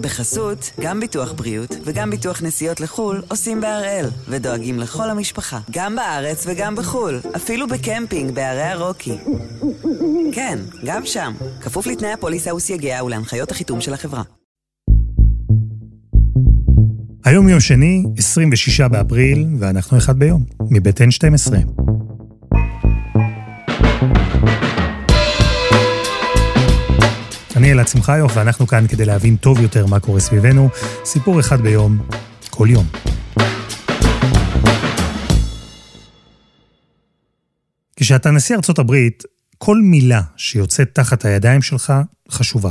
בחסות, גם ביטוח בריאות וגם ביטוח נסיעות לחו"ל עושים בהראל, ודואגים לכל המשפחה, גם בארץ וגם בחו"ל, אפילו בקמפינג בערי הרוקי. כן, גם שם, כפוף לתנאי הפוליסה וסייגיה ולהנחיות החיתום של החברה. היום יום שני, 26 באפריל, ואנחנו אחד ביום, מבית N12. אני אלעד שמחיוף, ואנחנו כאן כדי להבין טוב יותר מה קורה סביבנו. סיפור אחד ביום, כל יום. כשאתה נשיא ארצות הברית, כל מילה שיוצאת תחת הידיים שלך חשובה.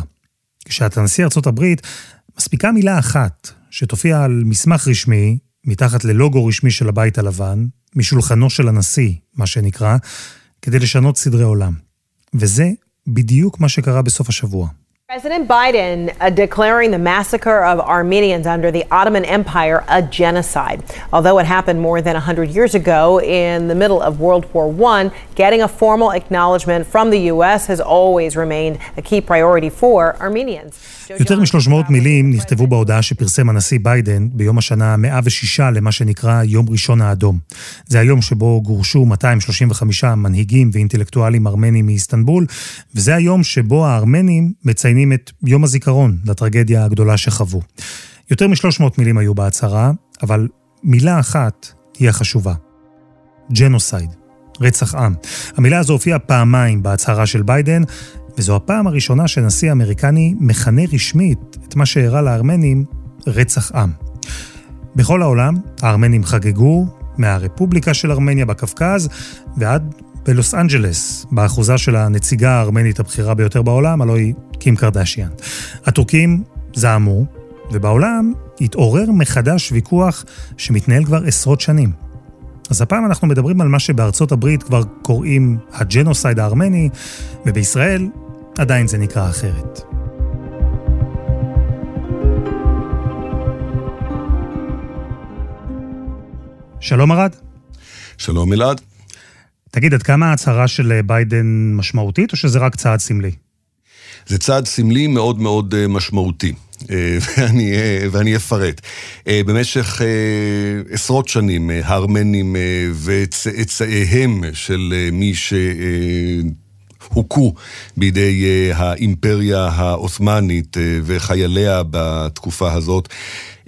כשאתה נשיא ארצות הברית, מספיקה מילה אחת שתופיע על מסמך רשמי, מתחת ללוגו רשמי של הבית הלבן, משולחנו של הנשיא, מה שנקרא, כדי לשנות סדרי עולם. וזה בדיוק מה שקרה בסוף השבוע. President Biden uh, declaring the massacre of Armenians under the Ottoman Empire a genocide. Although it happened more than 100 years ago in the middle of World War I, getting a formal acknowledgement from the U.S. has always remained a key priority for Armenians. יותר מ-300 מילים נכתבו בהודעה שפרסם הנשיא ביידן ביום השנה ה-106 למה שנקרא יום ראשון האדום. זה היום שבו גורשו 235 מנהיגים ואינטלקטואלים ארמנים מאיסטנבול, וזה היום שבו הארמנים מציינים את יום הזיכרון לטרגדיה הגדולה שחוו. יותר מ-300 מילים היו בהצהרה, אבל מילה אחת היא החשובה. genocide. רצח עם. המילה הזו הופיעה פעמיים בהצהרה של ביידן, וזו הפעם הראשונה שנשיא אמריקני מכנה רשמית את מה שאירע לארמנים רצח עם. בכל העולם הארמנים חגגו, מהרפובליקה של ארמניה בקווקז ועד בלוס אנג'לס, באחוזה של הנציגה הארמנית הבכירה ביותר בעולם, הלוא היא קים קרדשיאן. הטורקים זעמו, ובעולם התעורר מחדש ויכוח שמתנהל כבר עשרות שנים. אז הפעם אנחנו מדברים על מה שבארצות הברית כבר קוראים ה genocide הארמני, ובישראל עדיין זה נקרא אחרת. שלום ארד. שלום אלעד. תגיד, עד כמה ההצהרה של ביידן משמעותית, או שזה רק צעד סמלי? זה צעד סמלי מאוד מאוד אה, משמעותי. אה, ואני, אה, ואני אפרט. במשך עשרות שנים, הארמנים וצאצאיהם של מי ש... הוכו בידי האימפריה העות'מאנית וחייליה בתקופה הזאת.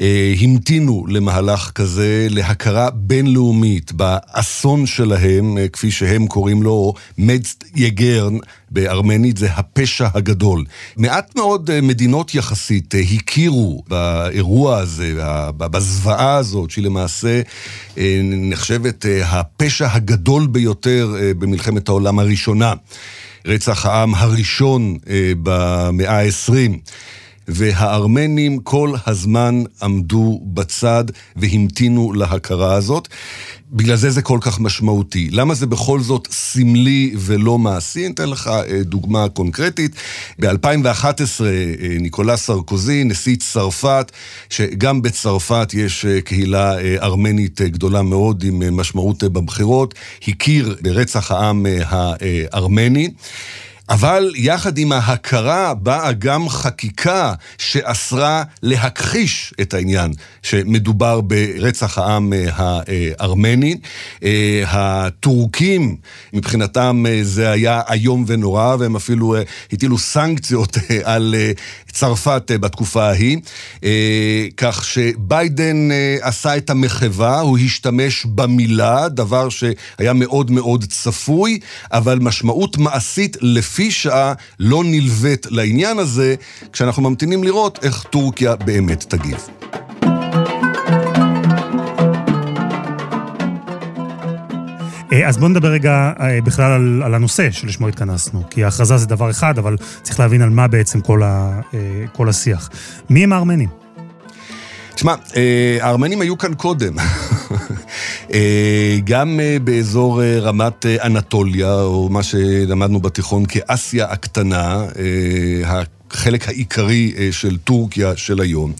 אה, המתינו למהלך כזה, להכרה בינלאומית באסון שלהם, אה, כפי שהם קוראים לו, מדסט יגרן בארמנית, זה הפשע הגדול. מעט מאוד אה, מדינות יחסית הכירו באירוע הזה, בזוועה הזאת, שהיא למעשה נחשבת הפשע הגדול ביותר במלחמת העולם הראשונה. רצח העם הראשון במאה ה-20. והארמנים כל הזמן עמדו בצד והמתינו להכרה הזאת. בגלל זה זה כל כך משמעותי. למה זה בכל זאת סמלי ולא מעשי? אני אתן לך אה, דוגמה קונקרטית. ב-2011 אה, ניקולס סרקוזי, נשיא צרפת, שגם בצרפת יש אה, קהילה ארמנית גדולה מאוד עם משמעות בבחירות, הכיר ברצח העם הארמני. אבל יחד עם ההכרה באה גם חקיקה שאסרה להכחיש את העניין שמדובר ברצח העם אה, הארמני. אה, הטורקים, מבחינתם אה, זה היה איום ונורא, והם אפילו הטילו סנקציות על צרפת בתקופה ההיא. כך שביידן עשה את המחווה, הוא השתמש במילה, דבר שהיה מאוד מאוד צפוי, אבל משמעות מעשית לפי... לפי שעה לא נלווית לעניין הזה, כשאנחנו ממתינים לראות איך טורקיה באמת תגיב. אה, אז בואו נדבר רגע אה, בכלל על, על הנושא שלשמו התכנסנו, כי ההכרזה זה דבר אחד, אבל צריך להבין על מה בעצם כל, ה, אה, כל השיח. מי הם הארמנים? תשמע, הארמנים היו כאן קודם. אה, גם אה, באזור אה, רמת אנטוליה, או מה שלמדנו בתיכון כאסיה הקטנה, החלק העיקרי של טורקיה של היום.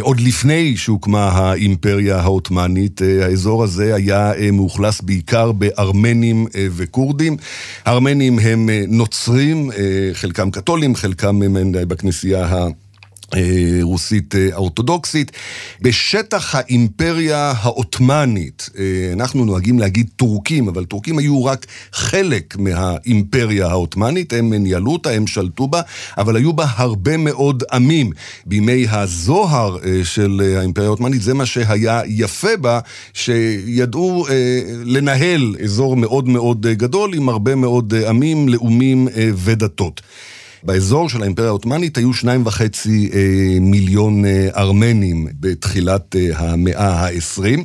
עוד לפני שהוקמה האימפריה העות'מאנית, האזור הזה היה מאוכלס בעיקר בארמנים וכורדים. הארמנים הם נוצרים, חלקם קתולים, חלקם הם בכנסייה ה... אה, רוסית אה, אורתודוקסית. בשטח האימפריה העות'מאנית, אה, אנחנו נוהגים להגיד טורקים, אבל טורקים היו רק חלק מהאימפריה העות'מאנית, הם ניהלו אותה, הם שלטו בה, אבל היו בה הרבה מאוד עמים. בימי הזוהר של האימפריה העות'מאנית, זה מה שהיה יפה בה, שידעו לנהל אזור מאוד מאוד גדול עם הרבה מאוד עמים, לאומים ודתות. באזור של האימפריה העות'מאנית היו שניים וחצי אה, מיליון אה, ארמנים בתחילת אה, המאה העשרים.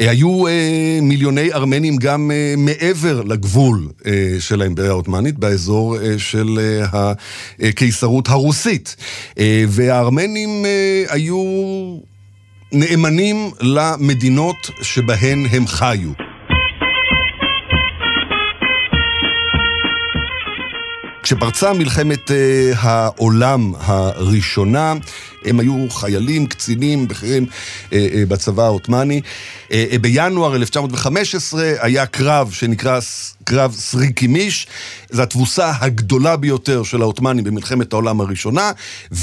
אה, היו אה, מיליוני ארמנים גם אה, מעבר לגבול אה, של האימפריה העות'מאנית, באזור אה, של אה, הקיסרות הרוסית. אה, והארמנים אה, היו נאמנים למדינות שבהן הם חיו. כשפרצה מלחמת אה, העולם הראשונה, הם היו חיילים, קצינים, בכירים אה, אה, בצבא העות'מאני. בינואר 1915 היה קרב שנקרא קרב סריקימיש, זו התבוסה הגדולה ביותר של העות'מאנים במלחמת העולם הראשונה,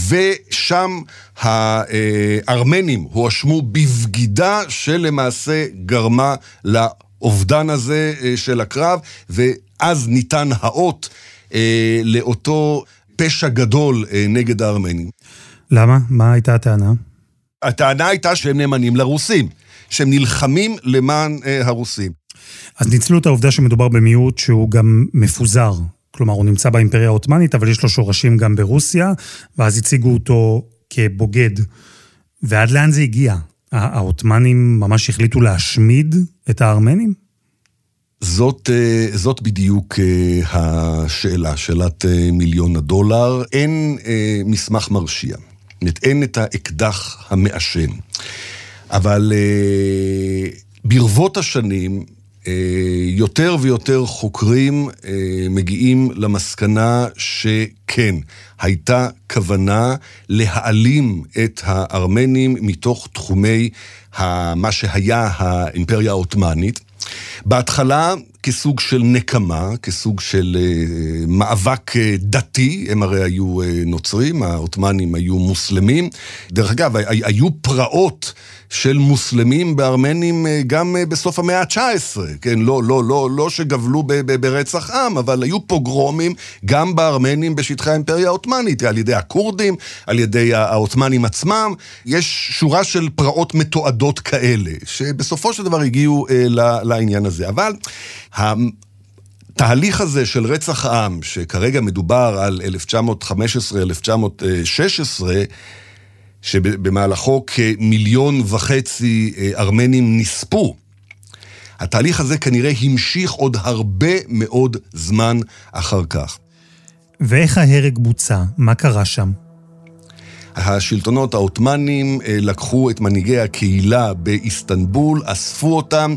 ושם הארמנים הואשמו בבגידה שלמעשה גרמה לאובדן הזה של הקרב, ואז ניתן האות. אה, לאותו פשע גדול אה, נגד הארמנים. למה? מה הייתה הטענה? הטענה הייתה שהם נאמנים לרוסים, שהם נלחמים למען אה, הרוסים. אז ניצלו את העובדה שמדובר במיעוט שהוא גם מפוזר. כלומר, הוא נמצא באימפריה העות'מאנית, אבל יש לו שורשים גם ברוסיה, ואז הציגו אותו כבוגד. ועד לאן זה הגיע? העות'מאנים ממש החליטו להשמיד את הארמנים? זאת, אה, זאת בדיוק אה, השאלה, שאלת אה, מיליון הדולר. אין מסמך מרשיע. אין את האקדח המעשן. אבל ברבות השנים, יותר ויותר חוקרים מגיעים למסקנה שכן, הייתה כוונה להעלים את הארמנים מתוך תחומי מה שהיה האימפריה העות'מאנית. בהתחלה כסוג של נקמה, כסוג של uh, מאבק uh, דתי, הם הרי היו uh, נוצרים, העות'מאנים היו מוסלמים. דרך אגב, היו פרעות של מוסלמים בארמנים uh, גם uh, בסוף המאה ה-19, כן? לא, לא, לא, לא שגבלו ב- ב- ברצח עם, אבל היו פוגרומים גם בארמנים בשטחי האימפריה העות'מאנית, על ידי הכורדים, על ידי העות'מאנים עצמם. יש שורה של פרעות מתועדות כאלה, שבסופו של דבר הגיעו uh, לעניין הזה. אבל... התהליך הזה של רצח העם, שכרגע מדובר על 1915-1916, שבמהלכו כמיליון וחצי אה, ארמנים נספו, התהליך הזה כנראה המשיך עוד הרבה מאוד זמן אחר כך. ואיך ההרג בוצע? מה קרה שם? השלטונות העות'מאנים אה, לקחו את מנהיגי הקהילה באיסטנבול, אספו אותם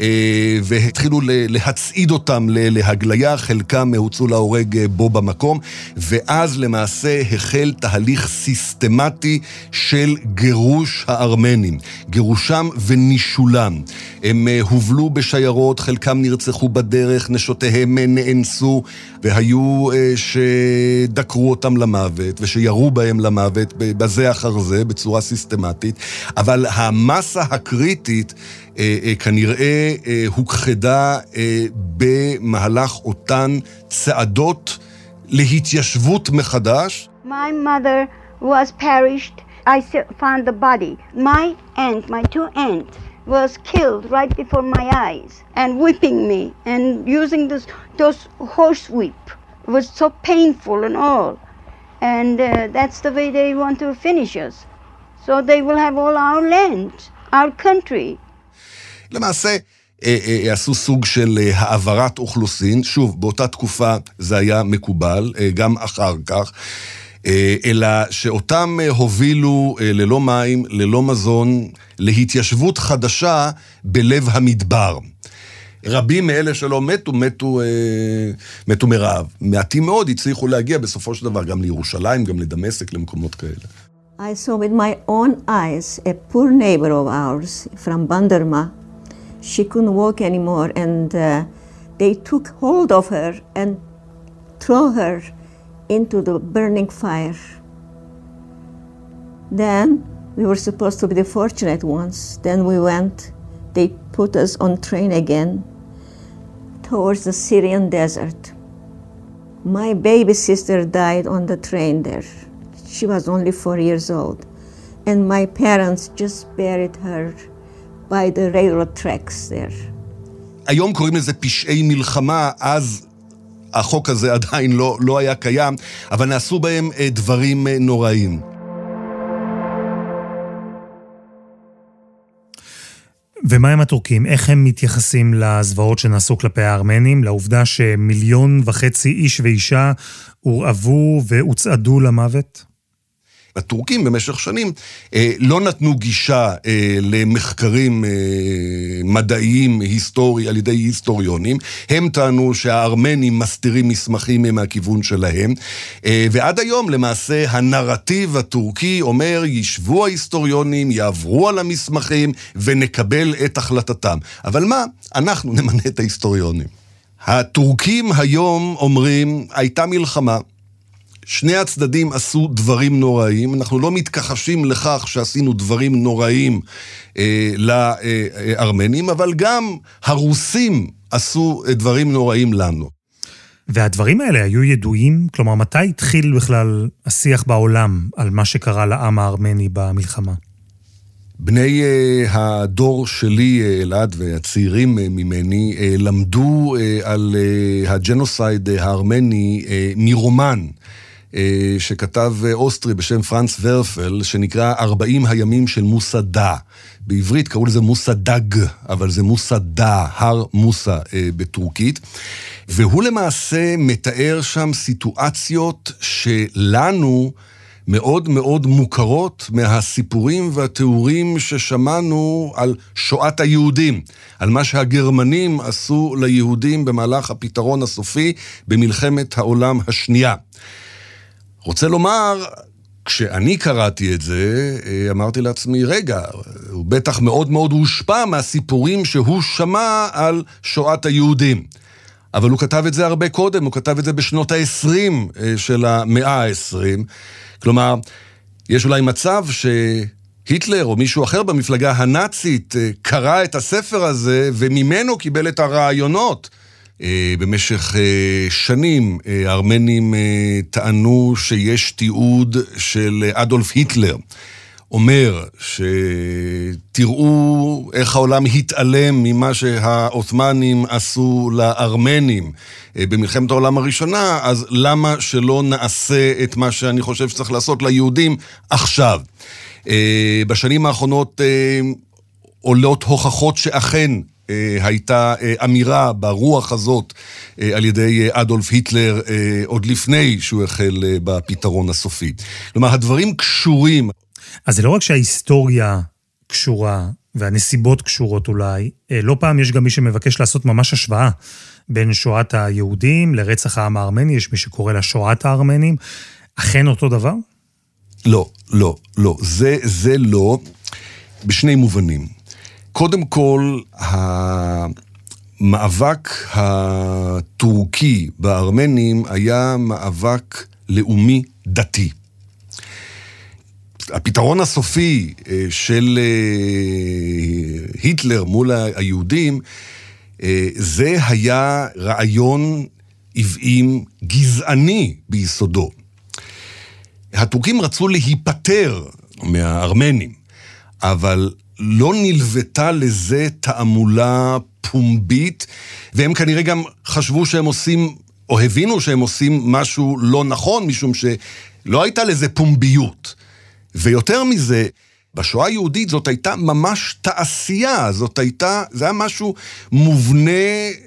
אה, והתחילו להצעיד אותם להגליה, חלקם הוצאו להורג אה, בו במקום, ואז למעשה החל תהליך סיסטמטי של גירוש הארמנים, גירושם ונישולם. הם הובלו בשיירות, חלקם נרצחו בדרך, נשותיהם נאנסו, והיו שדקרו אותם למוות ושירו בהם למוות. בזה אחר זה, בצורה סיסטמטית, אבל המסה הקריטית אה, אה, כנראה אה, הוכחדה אה, במהלך אותן צעדות להתיישבות מחדש. My mother was perished. I found the body. My aunt, my two aunts, was killed right before my eyes and whipping me and using this, those horse whip. It was so painful and all. and uh, that's the way they want to finish us. So they will have all our land, our country. אה, אה, עשו סוג של אה, העברת אוכלוסין. שוב, באותה תקופה זה היה מקובל, גם אחר כך. אלא שאותם הובילו ללא מים, ללא מזון, להתיישבות חדשה בלב המדבר. רבים מאלה שלא מתו, מתו, אה, מתו מרעב. מעטים מאוד הצליחו להגיע בסופו של דבר גם לירושלים, גם לדמשק, למקומות כאלה. I saw with my own eyes a poor neighbor of ours from Bandarma. She couldn't walk anymore and uh, they took hold of her and threw her into the burning fire. Then we were supposed to be the fortunate ones. Then we went, they put us on train again towards the Syrian desert. My baby sister died on the train there. She was only four years old. And my parents just buried her by the railroad tracks there. היום קוראים לזה פשעי מלחמה, אז החוק הזה עדיין לא, לא היה קיים, אבל נעשו בהם דברים נוראים. ומה עם הטורקים? איך הם מתייחסים לזוועות שנעשו כלפי הארמנים? לעובדה שמיליון וחצי איש ואישה הורעבו והוצעדו למוות? הטורקים במשך שנים אה, לא נתנו גישה אה, למחקרים אה, מדעיים, היסטורי, על ידי היסטוריונים. הם טענו שהארמנים מסתירים מסמכים מהכיוון שלהם. ועד היום למעשה הנרטיב הטורקי אומר, ישבו ההיסטוריונים, יעברו על המסמכים ונקבל את החלטתם. אבל מה? אנחנו נמנה את ההיסטוריונים. הטורקים היום אומרים, הייתה מלחמה. שני הצדדים עשו דברים נוראים, אנחנו לא מתכחשים לכך שעשינו דברים נוראים אה, לארמנים, אבל גם הרוסים עשו דברים נוראים לנו. והדברים האלה היו ידועים? כלומר, מתי התחיל בכלל השיח בעולם על מה שקרה לעם הארמני במלחמה? בני uh, הדור שלי, uh, אלעד, והצעירים uh, ממני, uh, למדו uh, על uh, הג'נוסייד הארמני uh, מרומן. אה, שכתב אה, אוסטרי בשם פרנס ורפל, שנקרא 40 הימים של מוסא דא. בעברית קראו לזה מוסא דג, אבל זה מוסא דא, הר מוסא אה, בטורקית. והוא למעשה מתאר שם סיטואציות שלנו מאוד מאוד מוכרות מהסיפורים והתיאורים ששמענו על שואת היהודים, על מה שהגרמנים עשו ליהודים במהלך הפתרון הסופי במלחמת העולם השנייה. רוצה לומר, כשאני קראתי את זה, אה, אמרתי לעצמי, רגע, הוא בטח מאוד מאוד הושפע מהסיפורים שהוא שמע על שואת היהודים. אבל הוא כתב את זה הרבה קודם, הוא כתב את זה בשנות ה-20 אה, של המאה ה-20. כלומר, יש אולי מצב שהיטלר או מישהו אחר במפלגה הנאצית אה, קרא את הספר הזה וממנו קיבל את הרעיונות. אה, במשך אה, שנים אה, הארמנים טענו שיש תיעוד של אדולף היטלר. אומר שתראו איך העולם התעלם ממה שהעות'מאנים עשו לארמנים במלחמת העולם הראשונה, אז למה שלא נעשה את מה שאני חושב שצריך לעשות ליהודים עכשיו? בשנים האחרונות עולות הוכחות שאכן הייתה אה, אמירה ברוח הזאת אה, על ידי אדולף היטלר עוד לפני שהוא החל בפתרון הסופי. כלומר, הדברים קשורים. אז זה לא רק שההיסטוריה קשורה והנסיבות קשורות אולי, לא פעם יש גם מי שמבקש לעשות ממש השוואה בין שואת היהודים לרצח העם הארמני, יש מי שקורא לה שואת הארמנים. אכן אותו דבר? לא, לא, לא. זה, זה לא, בשני מובנים. קודם כל, המאבק הטורקי בארמנים היה מאבק לאומי דתי. הפתרון הסופי אה, של אה, היטלר מול היהודים, אה, זה היה רעיון עוועים גזעני ביסודו. הטורקים רצו להיפטר מהארמנים, אבל לא נלוותה לזה תעמולה פומבית, והם כנראה גם חשבו שהם עושים, או הבינו שהם עושים משהו לא נכון, משום שלא הייתה לזה פומביות. ויותר מזה, בשואה היהודית זאת הייתה ממש תעשייה, זאת הייתה, זה היה משהו מובנה,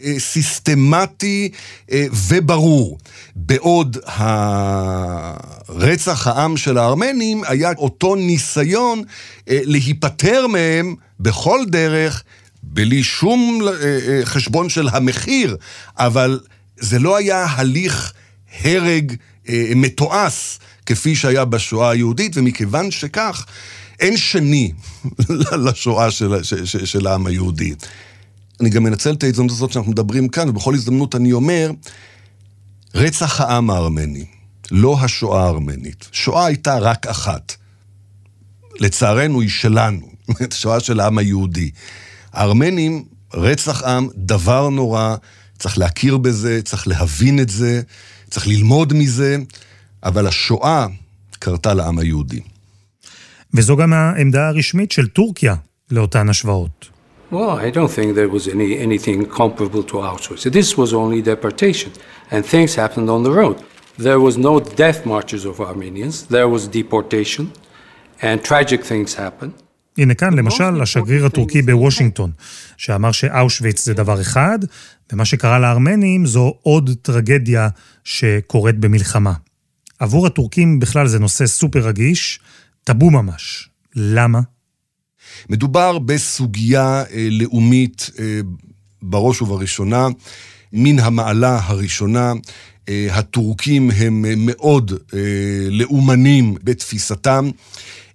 אה, סיסטמטי אה, וברור. בעוד הרצח העם של הארמנים היה אותו ניסיון אה, להיפטר מהם בכל דרך, בלי שום חשבון של המחיר, אבל זה לא היה הליך הרג מתועש כפי שהיה בשואה היהודית, ומכיוון שכך, אין שני לשואה של, של, של, של העם היהודי. אני גם מנצל את ההזדמנות הזאת שאנחנו מדברים כאן, ובכל הזדמנות אני אומר, רצח העם הארמני, לא השואה הארמנית. שואה הייתה רק אחת. לצערנו, היא שלנו, השואה של העם היהודי. הארמנים, רצח עם, דבר נורא, צריך להכיר בזה, צריך להבין את זה, צריך ללמוד מזה, אבל השואה קרתה לעם היהודי. וזו גם העמדה הרשמית של טורקיה לאותן השוואות. Well, I don't think there was any, anything comparable to Auschwitz. This was only deportation, and things happened on the road. There was no death marches of Armenians, there was deportation, and tragic things happened. הנה כאן, למשל, השגריר הטורקי בוושינגטון, שאמר שאושוויץ זה דבר אחד, ומה שקרה לארמנים זו עוד טרגדיה שקורית במלחמה. עבור הטורקים בכלל זה נושא סופר רגיש, טאבו ממש. למה? מדובר בסוגיה אה, לאומית אה, בראש ובראשונה, מן המעלה הראשונה. אה, הטורקים הם אה, מאוד אה, לאומנים בתפיסתם.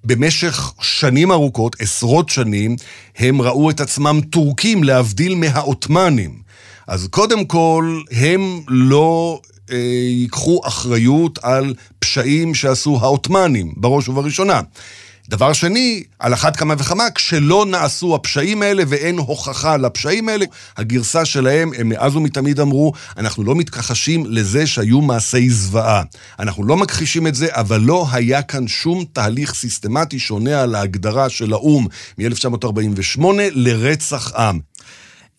במשך שנים ארוכות, עשרות שנים, הם ראו את עצמם טורקים, להבדיל מהעות'מאנים. אז קודם כל, הם לא אה, ייקחו אחריות על פשעים שעשו העות'מאנים, בראש ובראשונה. דבר שני, על אחת כמה וכמה, כשלא נעשו הפשעים האלה ואין הוכחה לפשעים האלה, הגרסה שלהם, הם מאז ומתמיד אמרו, אנחנו לא מתכחשים לזה שהיו מעשי זוועה. אנחנו לא מכחישים את זה, אבל לא היה כאן שום תהליך סיסטמטי שונה על ההגדרה של האו"ם מ-1948 לרצח עם.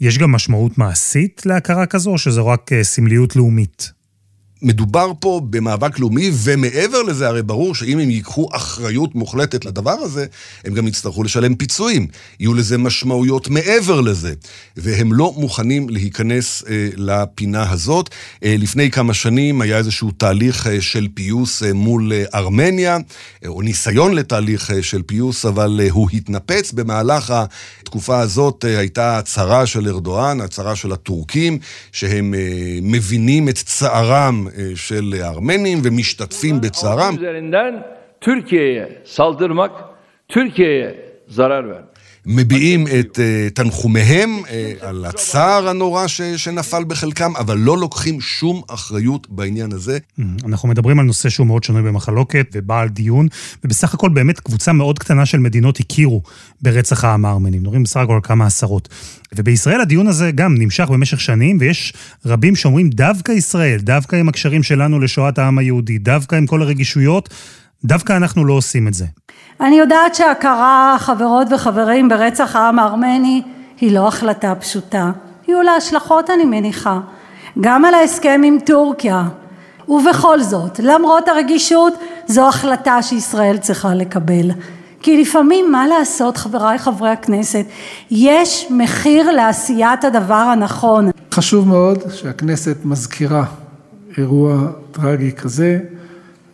יש גם משמעות מעשית להכרה כזו, או שזו רק אה, סמליות לאומית? מדובר פה במאבק לאומי, ומעבר לזה, הרי ברור שאם הם ייקחו אחריות מוחלטת לדבר הזה, הם גם יצטרכו לשלם פיצויים. יהיו לזה משמעויות מעבר לזה. והם לא מוכנים להיכנס אה, לפינה הזאת. אה, לפני כמה שנים היה איזשהו תהליך אה, של פיוס אה, מול אה, ארמניה, אה, או ניסיון לתהליך אה, של פיוס, אבל אה, הוא התנפץ. במהלך התקופה הזאת אה, הייתה הצהרה של ארדואן, הצהרה של הטורקים, שהם אה, מבינים את צערם של הארמנים ומשתתפים בצערם. מביעים את uh, תנחומיהם uh, על הצער הנורא ש, שנפל בחלקם, אבל לא לוקחים שום אחריות בעניין הזה. Mm-hmm. אנחנו מדברים על נושא שהוא מאוד שנוי במחלוקת ובעל דיון, ובסך הכל באמת קבוצה מאוד קטנה של מדינות הכירו ברצח העם הארמנים. מדברים בסך הכל על כמה עשרות. ובישראל הדיון הזה גם נמשך במשך שנים, ויש רבים שאומרים דווקא ישראל, דווקא עם הקשרים שלנו לשואת העם היהודי, דווקא עם כל הרגישויות, דווקא אנחנו לא עושים את זה. אני יודעת שהכרה, חברות וחברים, ברצח העם הארמני היא לא החלטה פשוטה. יהיו לה השלכות, אני מניחה, גם על ההסכם עם טורקיה. ובכל זאת, למרות הרגישות, זו החלטה שישראל צריכה לקבל. כי לפעמים, מה לעשות, חבריי חברי הכנסת, יש מחיר לעשיית הדבר הנכון. חשוב מאוד שהכנסת מזכירה אירוע טרגי כזה.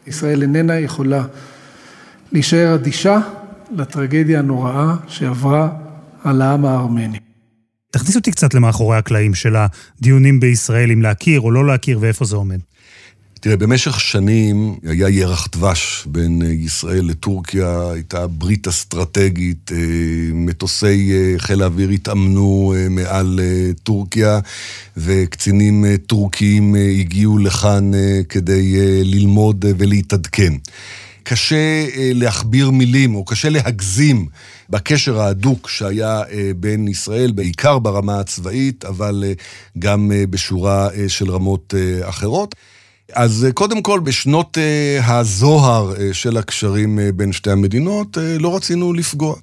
ישראל איננה יכולה להישאר אדישה לטרגדיה הנוראה שעברה על העם הארמני. תכניס אותי קצת למאחורי הקלעים של הדיונים בישראל, אם להכיר או לא להכיר ואיפה זה עומד. תראה, במשך שנים היה ירח דבש בין ישראל לטורקיה, הייתה ברית אסטרטגית, אה, מטוסי אה, חיל האוויר התאמנו אה, מעל טורקיה, וקצינים טורקיים הגיעו לכאן כדי ללמוד ולהתעדכן. קשה להכביר מילים, או קשה להגזים בקשר ההדוק שהיה בין ישראל, בעיקר ברמה הצבאית, אבל גם בשורה של רמות אחרות. אז קודם כל, בשנות הזוהר של הקשרים בין שתי המדינות, לא רצינו לפגוע.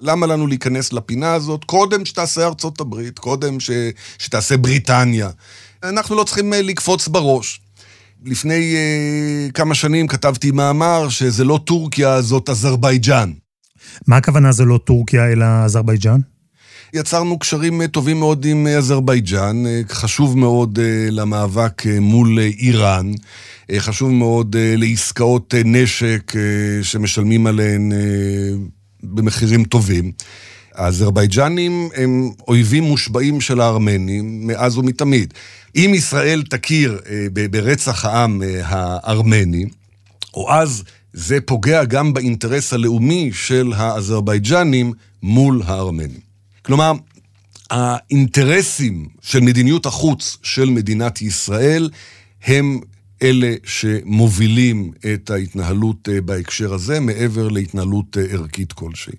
למה לנו להיכנס לפינה הזאת? קודם שתעשה ארצות הברית, קודם ש... שתעשה בריטניה. אנחנו לא צריכים לקפוץ בראש. לפני uh, כמה שנים כתבתי מאמר שזה לא טורקיה, זאת אזרבייג'אן. מה הכוונה זה לא טורקיה אלא אזרבייג'אן? יצרנו קשרים טובים מאוד עם אזרבייג'אן, חשוב מאוד למאבק מול איראן, חשוב מאוד לעסקאות נשק שמשלמים עליהן במחירים טובים. האזרבייג'נים הם אויבים מושבעים של הארמנים מאז ומתמיד. אם ישראל תכיר ברצח העם הארמני, או אז זה פוגע גם באינטרס הלאומי של האזרבייג'נים מול הארמנים. כלומר, האינטרסים של מדיניות החוץ של מדינת ישראל הם אלה שמובילים את ההתנהלות בהקשר הזה, מעבר להתנהלות ערכית כלשהי.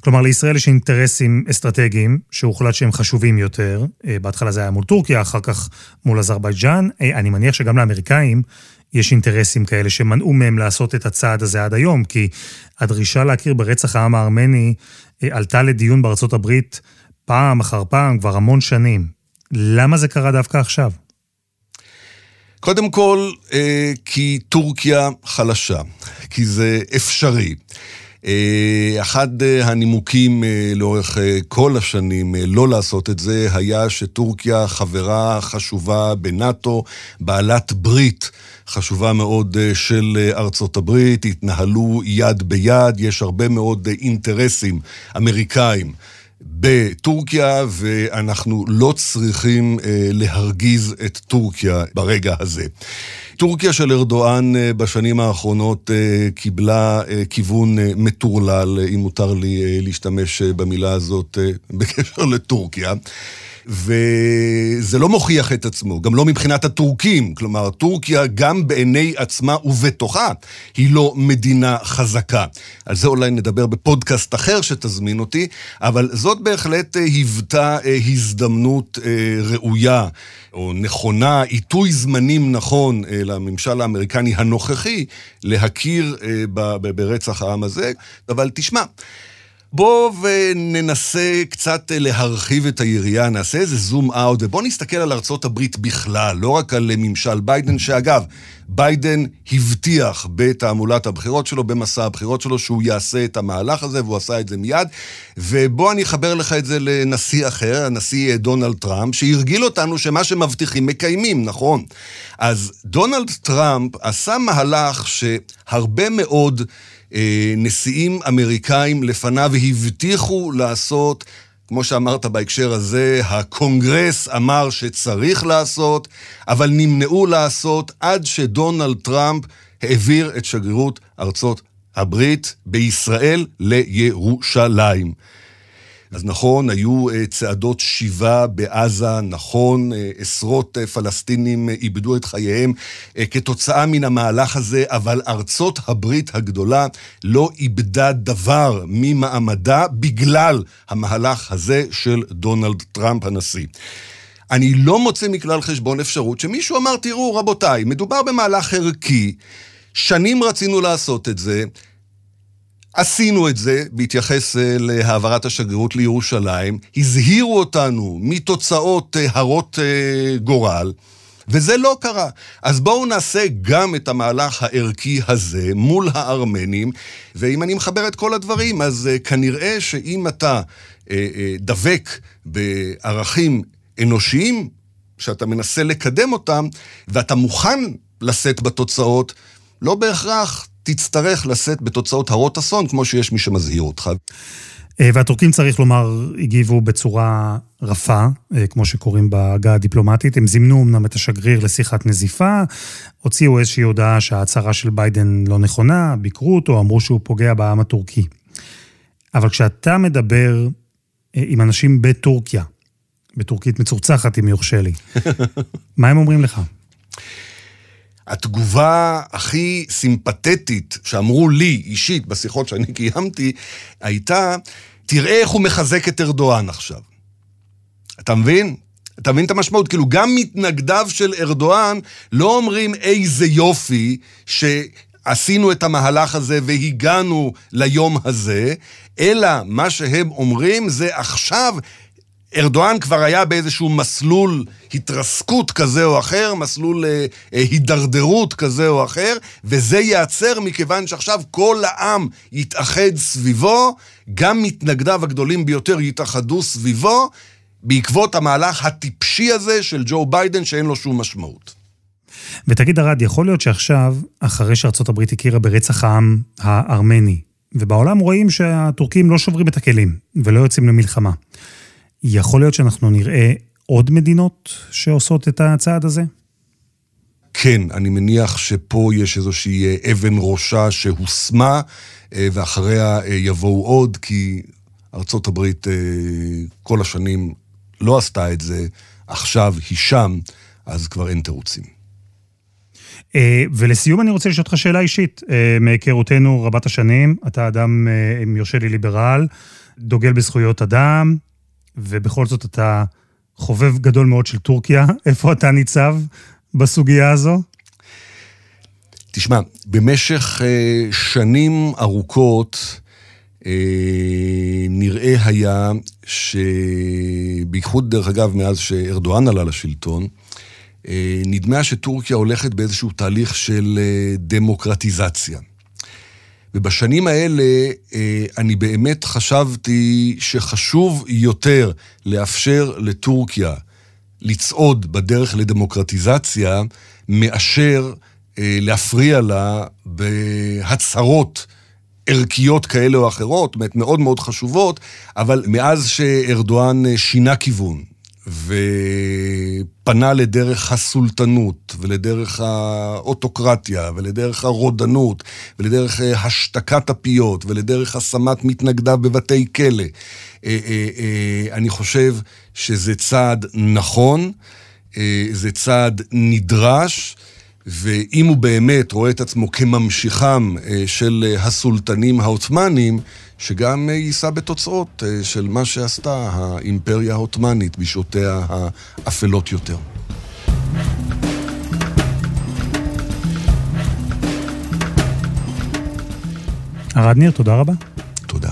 כלומר, לישראל יש אינטרסים אסטרטגיים, שהוחלט שהם חשובים יותר. בהתחלה זה היה מול טורקיה, אחר כך מול אזרבייג'אן. אני מניח שגם לאמריקאים יש אינטרסים כאלה שמנעו מהם לעשות את הצעד הזה עד היום, כי הדרישה להכיר ברצח העם הארמני עלתה לדיון בארצות הברית פעם אחר פעם, כבר המון שנים. למה זה קרה דווקא עכשיו? קודם כל, אה, כי טורקיה חלשה, כי זה אפשרי. אה, אחד אה, הנימוקים לאורך כל השנים לא לעשות את זה היה שטורקיה חברה חשובה בנאט"ו, בעלת ברית חשובה מאוד של ארצות הברית, התנהלו יד ביד, יש הרבה מאוד אינטרסים אמריקאים. בטורקיה, ואנחנו לא צריכים אה, להרגיז את טורקיה ברגע הזה. טורקיה של ארדואן אה, בשנים האחרונות אה, קיבלה אה, כיוון מטורלל, אם מותר לי להשתמש במילה הזאת בקשר לטורקיה. וזה לא מוכיח את עצמו, גם לא מבחינת הטורקים. כלומר, טורקיה גם בעיני עצמה ובתוכה היא לא מדינה חזקה. על זה אולי נדבר בפודקאסט אחר שתזמין אותי, אבל זאת בהחלט אה, היוותה אה, הזדמנות אה, ראויה. או נכונה, עיתוי זמנים נכון לממשל האמריקני הנוכחי להכיר ברצח העם הזה. אבל תשמע, בוא וננסה קצת להרחיב את היריעה, נעשה איזה zoom out, ובוא נסתכל על ארצות הברית בכלל, לא רק על ממשל ביידן, שאגב, ביידן הבטיח בתעמולת הבחירות שלו, במסע הבחירות שלו, שהוא יעשה את המהלך הזה, והוא עשה את זה מיד. ובוא אני אחבר לך את זה לנשיא אחר, הנשיא דונלד טראמפ, שהרגיל אותנו שמה שמבטיחים מקיימים, נכון? אז דונלד טראמפ עשה מהלך שהרבה מאוד... אה, נשיאים אמריקאים לפניו הבטיחו לעשות, כמו שאמרת בהקשר הזה, הקונגרס אמר שצריך לעשות, אבל נמנעו לעשות עד שדונלד טראמפ העביר את שגרירות ארצות הברית בישראל לירושלים. אז נכון, היו אה, צעדות שיבה בעזה, נכון, אה, עשרות אה, פלסטינים איבדו את חייהם כתוצאה מן המהלך הזה, אבל ארצות הברית הגדולה לא איבדה דבר ממעמדה בגלל המהלך הזה של דונלד טראמפ הנשיא. אני לא מוצא מכלל חשבון אפשרות שמישהו אמר, תראו, רבותיי, מדובר במהלך ערכי, שנים רצינו לעשות את זה, עשינו את זה בהתייחס אה, להעברת השגרירות לירושלים, הזהירו אותנו מתוצאות אה, הרות אה, גורל, וזה לא קרה. אז בואו נעשה גם את המהלך הערכי הזה מול הארמנים, ואם אני מחבר את כל הדברים, אז כנראה שאם אתה דבק בערכים אנושיים, שאתה מנסה לקדם אותם, ואתה מוכן לשאת בתוצאות, לא בהכרח תצטרך לשאת בתוצאות הרות אסון, כמו שיש מי שמזהיר אותך. אה, והטורקים, צריך לומר, הגיבו בצורה רפה, אה, כמו שקוראים בעגה הדיפלומטית. הם זימנו אמנם את השגריר לשיחת נזיפה, הוציאו איזושהי הודעה שההצהרה של ביידן לא נכונה, ביקרו אותו, אמרו שהוא פוגע בעם הטורקי. אבל כשאתה מדבר אה, עם אנשים בטורקיה, בטורקית מצורצחת, אם יורשה לי, מה הם אומרים לך? התגובה הכי סימפתטית שאמרו לי אישית בשיחות שאני קיימתי, הייתה, תראה איך הוא מחזק את ארדואן עכשיו. אתה מבין? אתה מבין את המשמעות? כאילו, גם מתנגדיו של ארדואן לא אומרים איזה יופי שעשינו את המהלך הזה והגענו ליום הזה, אלא מה שהם אומרים זה עכשיו ארדואן כבר היה באיזשהו מסלול התרסקות כזה או אחר, מסלול אה, אה, הידרדרות כזה או אחר, וזה ייעצר מכיוון שעכשיו כל העם יתאחד סביבו, גם מתנגדיו הגדולים ביותר יתאחדו סביבו, בעקבות המהלך הטיפשי הזה של ג'ו ביידן שאין לו שום משמעות. ותגיד ארד, יכול להיות שעכשיו, אחרי שארצות הברית הכירה ברצח העם הארמני, ובעולם רואים שהטורקים לא שוברים את הכלים ולא יוצאים למלחמה. יכול להיות שאנחנו נראה עוד מדינות שעושות את הצעד הזה? כן, אני מניח שפה יש איזושהי אה, אבן ראשה שהושמה, אה, ואחריה אה, יבואו עוד, כי ארצות הברית כל השנים לא עשתה את זה, עכשיו היא שם, אז כבר אין תירוצים. ולסיום אני רוצה לשאול אותך שאלה אישית. מהיכרותנו רבת השנים, אתה אדם, אם יורשה לי, ליברל, דוגל בזכויות אדם, ובכל זאת אתה חובב גדול מאוד של טורקיה. איפה אתה ניצב בסוגיה הזו? תשמע, במשך שנים ארוכות נראה היה שבייחוד, דרך אגב, מאז שארדואן עלה לשלטון, אה, נדמה שטורקיה הולכת באיזשהו תהליך של אה, דמוקרטיזציה. ובשנים האלה אה, אני באמת חשבתי שחשוב יותר לאפשר לטורקיה לצעוד בדרך לדמוקרטיזציה, מאשר להפריע לה בהצהרות ערכיות כאלה או אחרות, מאוד מאוד חשובות, אבל מאז שארדואן שינה כיוון ופנה לדרך הסולטנות, ולדרך האוטוקרטיה, ולדרך הרודנות, ולדרך אה, השתקת הפיות, ולדרך השמת מתנגדיו בבתי כלא. אה, אה, אני חושב שזה צעד נכון, זה צעד נדרש. ואם הוא באמת רואה את עצמו כממשיכם של הסולטנים העות'מאנים, שגם אה, יישא בתוצאות אה, של מה שעשתה האימפריה העות'מאנית בשעותיה האפלות יותר. ארד ניר, תודה רבה. תודה.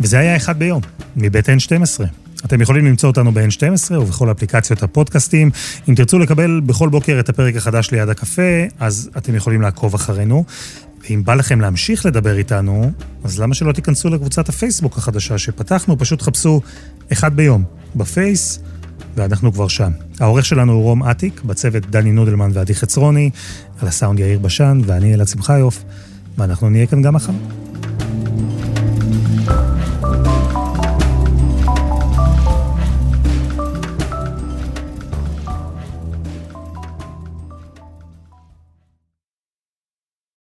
וזה היה אחד ביום, מבית N12. אתם יכולים למצוא אותנו ב-N12 ובכל אפליקציות הפודקאסטים. אם תרצו לקבל בכל בוקר את הפרק החדש ליד הקפה, אז אתם יכולים לעקוב אחרינו. ואם בא לכם להמשיך לדבר איתנו, אז למה שלא תיכנסו לקבוצת הפייסבוק החדשה שפתחנו? פשוט חפשו אחד ביום בפייס, ואנחנו כבר שם. העורך שלנו הוא רום אטיק, בצוות דני נודלמן ועדי חצרוני, על הסאונד יאיר בשן, ואני אלעד שמחיוף, ואנחנו נהיה כאן גם מחר.